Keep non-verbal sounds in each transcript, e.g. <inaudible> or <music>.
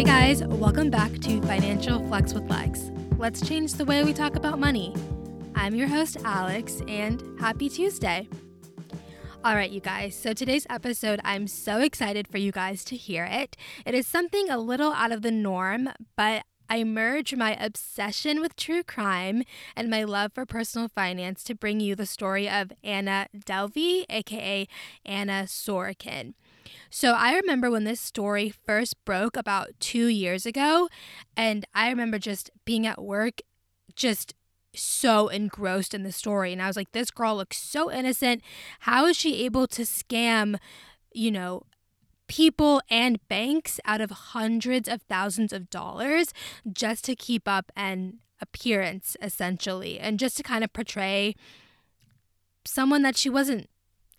Hey guys, welcome back to Financial Flex with Lex. Let's change the way we talk about money. I'm your host, Alex, and happy Tuesday. All right, you guys. So today's episode, I'm so excited for you guys to hear it. It is something a little out of the norm, but I merge my obsession with true crime and my love for personal finance to bring you the story of Anna Delvey, aka Anna Sorokin. So I remember when this story first broke about two years ago, and I remember just being at work, just so engrossed in the story. And I was like, this girl looks so innocent. How is she able to scam, you know, people and banks out of hundreds of thousands of dollars just to keep up an appearance, essentially, and just to kind of portray someone that she wasn't,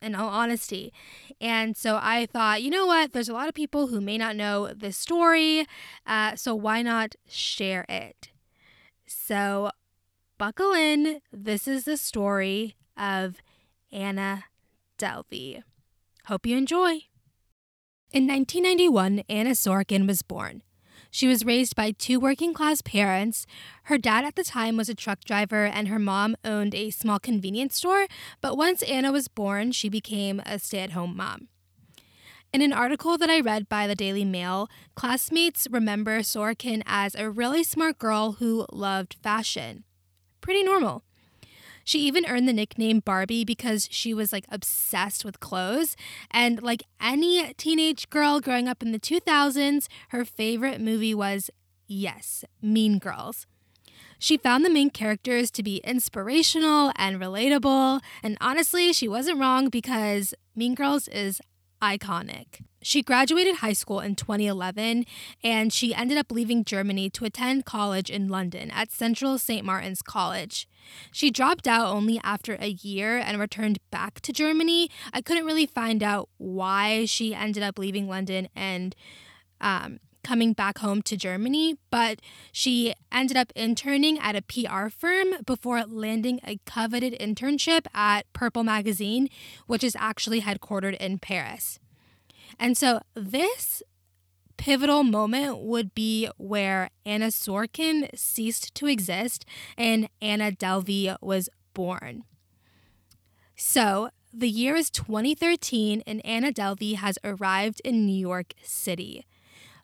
in all honesty. And so I thought, you know what? There's a lot of people who may not know this story, uh, so why not share it? So buckle in. This is the story of Anna Delvey. Hope you enjoy. In 1991, Anna Sorokin was born. She was raised by two working class parents. Her dad at the time was a truck driver, and her mom owned a small convenience store. But once Anna was born, she became a stay at home mom. In an article that I read by the Daily Mail, classmates remember Sorokin as a really smart girl who loved fashion. Pretty normal. She even earned the nickname Barbie because she was like obsessed with clothes. And like any teenage girl growing up in the 2000s, her favorite movie was, yes, Mean Girls. She found the main characters to be inspirational and relatable. And honestly, she wasn't wrong because Mean Girls is iconic. She graduated high school in 2011 and she ended up leaving Germany to attend college in London at Central St. Martin's College. She dropped out only after a year and returned back to Germany. I couldn't really find out why she ended up leaving London and um, coming back home to Germany, but she ended up interning at a PR firm before landing a coveted internship at Purple Magazine, which is actually headquartered in Paris. And so this pivotal moment would be where Anna Sorokin ceased to exist and Anna Delvey was born. So the year is 2013 and Anna Delvey has arrived in New York City.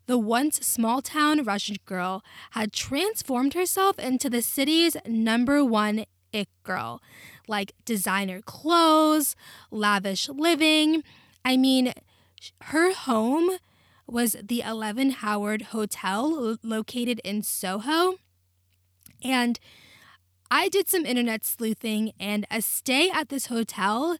The once small town Russian girl had transformed herself into the city's number one it girl. Like designer clothes, lavish living. I mean, her home was the 11 Howard Hotel located in Soho. And I did some internet sleuthing, and a stay at this hotel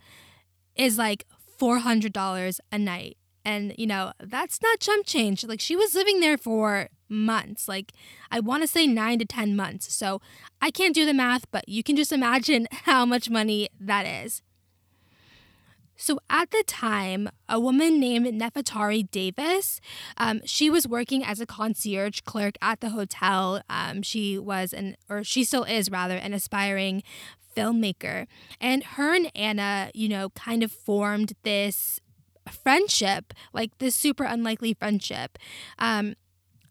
is like $400 a night. And, you know, that's not chump change. Like, she was living there for months. Like, I want to say nine to 10 months. So I can't do the math, but you can just imagine <laughs> how much money that is. So at the time, a woman named Nefertari Davis, um, she was working as a concierge clerk at the hotel. Um, she was an, or she still is rather, an aspiring filmmaker. And her and Anna, you know, kind of formed this friendship, like this super unlikely friendship. Um,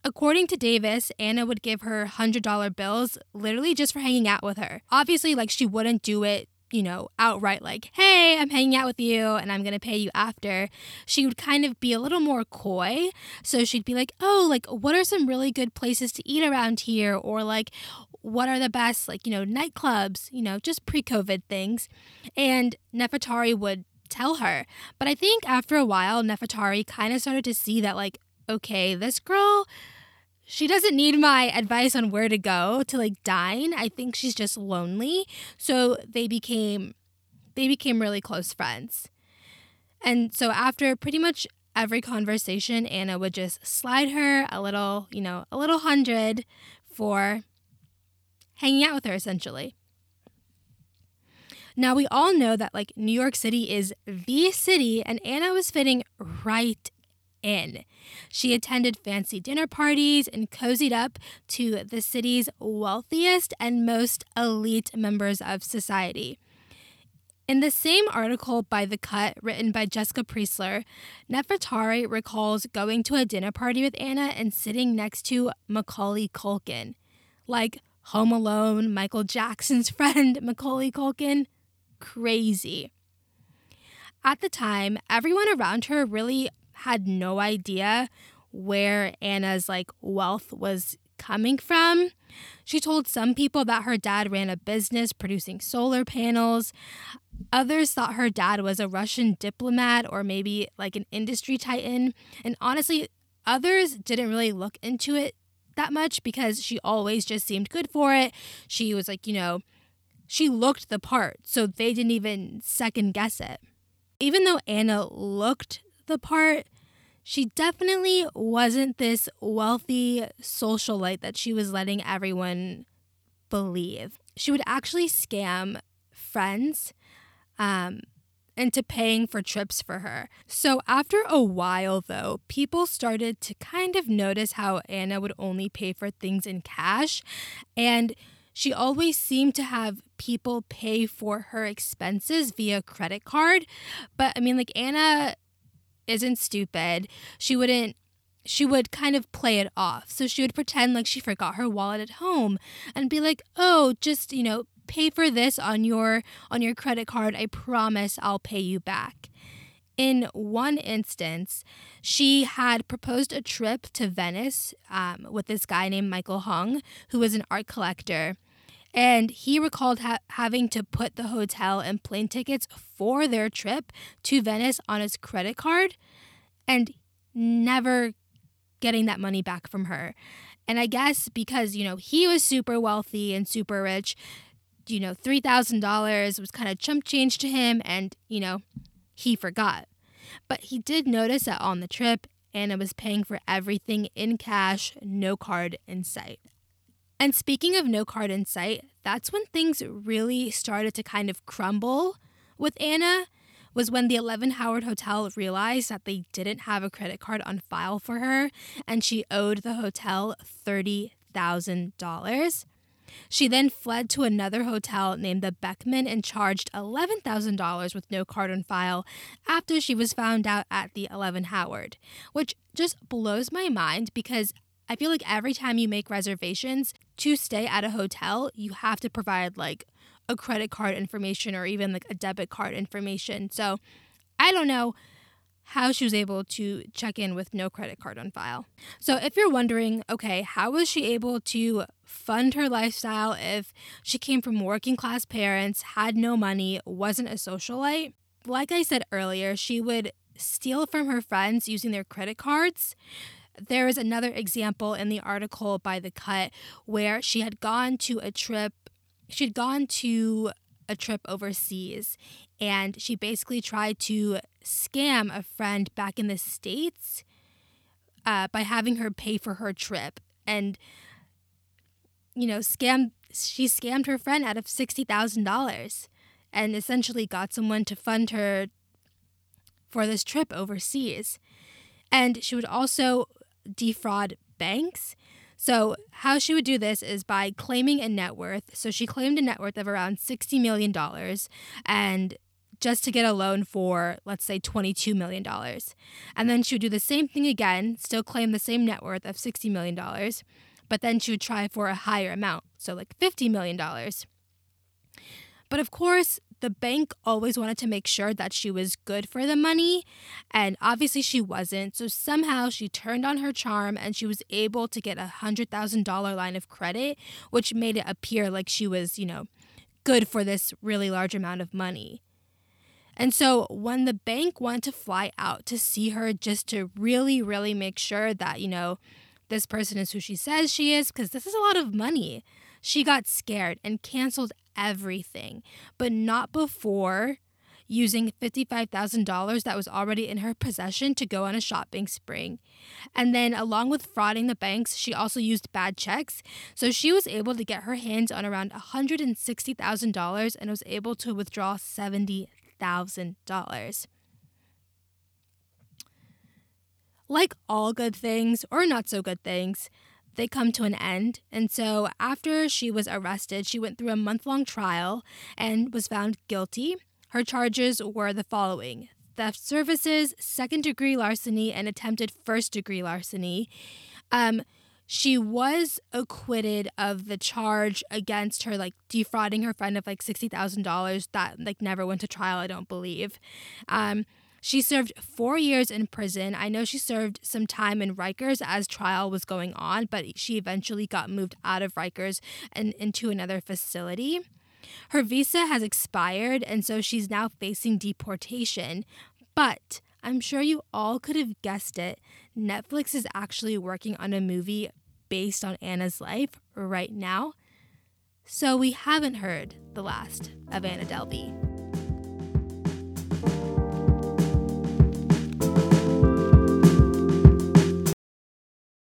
According to Davis, Anna would give her $100 bills literally just for hanging out with her. Obviously, like she wouldn't do it you know, outright like, hey, I'm hanging out with you and I'm to pay you after, she would kind of be a little more coy. So she'd be like, oh, like, what are some really good places to eat around here? Or like, what are the best, like, you know, nightclubs, you know, just pre COVID things. And Nefertari would tell her. But I think after a while, Nefertari kind of started to see that, like, okay, this girl she doesn't need my advice on where to go to like dine. I think she's just lonely. So they became they became really close friends. And so after pretty much every conversation, Anna would just slide her a little, you know, a little hundred for hanging out with her essentially. Now, we all know that like New York City is the city, and Anna was fitting right in. She attended fancy dinner parties and cozied up to the city's wealthiest and most elite members of society. In the same article by The Cut, written by Jessica Pressler, Nefertari recalls going to a dinner party with Anna and sitting next to Macaulay Culkin. Like Home Alone, Michael Jackson's <laughs> friend, Macaulay Culkin. Crazy. At the time, everyone around her really had no idea where Anna's like wealth was coming from. She told some people that her dad ran a business producing solar panels. Others thought her dad was a Russian diplomat or maybe like an industry titan. And honestly, others didn't really look into it that much because she always just seemed good for it. She was like, you know, she looked the part, so they didn't even second guess it. Even though Anna looked the part, she definitely wasn't this wealthy socialite that she was letting everyone believe. She would actually scam friends um, into paying for trips for her. So, after a while, though, people started to kind of notice how Anna would only pay for things in cash. And she always seemed to have people pay for her expenses via credit card. But I mean, like, Anna isn't stupid. She wouldn't she would kind of play it off. So she would pretend like she forgot her wallet at home and be like, "Oh, just, you know, pay for this on your on your credit card. I promise I'll pay you back." In one instance, she had proposed a trip to Venice um, with this guy named Michael Huang, who was an art collector. And he recalled ha- having to put the hotel and plane tickets for their trip to Venice on his credit card and never getting that money back from her. And I guess because, you know, he was super wealthy and super rich, you know, $3,000 was kind of chump change to him and, you know, he forgot. But he did notice that on the trip, Anna was paying for everything in cash, no card in sight. And speaking of no card in sight, that's when things really started to kind of crumble with Anna. Was when the 11 Howard Hotel realized that they didn't have a credit card on file for her and she owed the hotel $30,000. She then fled to another hotel named the Beekman and charged $11,000 with no card on file after she was found out at the 11 Howard, which just blows my mind because I feel like every time you make reservations to stay at a hotel, you have to provide like a credit card information or even like a debit card information. So I don't know how she was able to check in with no credit card on file. So if you're wondering, okay, how was she able to fund her lifestyle if she came from working class parents, had no money, wasn't a socialite? Like I said earlier, she would steal from her friends using their credit cards. There is another example in the article by The Cut where she had gone to a trip, she'd gone to a trip overseas and she basically tried to scam a friend back in the States uh, by having her pay for her trip. And, you know, scam, she scammed her friend out of $60,000 and essentially got someone to fund her for this trip overseas. And she would also defraud banks. So, how she would do this is by claiming a net worth. So, she claimed a net worth of around $60 million and just to get a loan for, let's say, $22 million. And then she would do the same thing again, still claim the same net worth of $60 million, but then she would try for a higher amount, so like $50 million. But of course, the bank always wanted to make sure that she was good for the money, and obviously she wasn't. So somehow she turned on her charm and she was able to get a $100,000 line of credit, which made it appear like she was, you know, good for this really large amount of money. And so when the bank wanted to fly out to see her just to really, really make sure that, you know, this person is who she says she is, because this is a lot of money, she got scared and canceled everything, but not before using $55,000 that was already in her possession to go on a shopping spree. And then, along with frauding the banks, she also used bad checks. So she was able to get her hands on around $160,000 and was able to withdraw $70,000. Like all good things, or not so good things, they come to an end. And so, after she was arrested, she went through a month long trial and was found guilty. Her charges were the following theft services, second degree larceny, and attempted first degree larceny. Um, she was acquitted of the charge against her like defrauding her friend of like $60,000 that like never went to trial I don't believe. Um she served 4 years in prison. I know she served some time in Rikers as trial was going on, but she eventually got moved out of Rikers and into another facility. Her visa has expired and so she's now facing deportation. But I'm sure you all could have guessed it. Netflix is actually working on a movie based on Anna's life right now. So we haven't heard the last of Anna Delvey.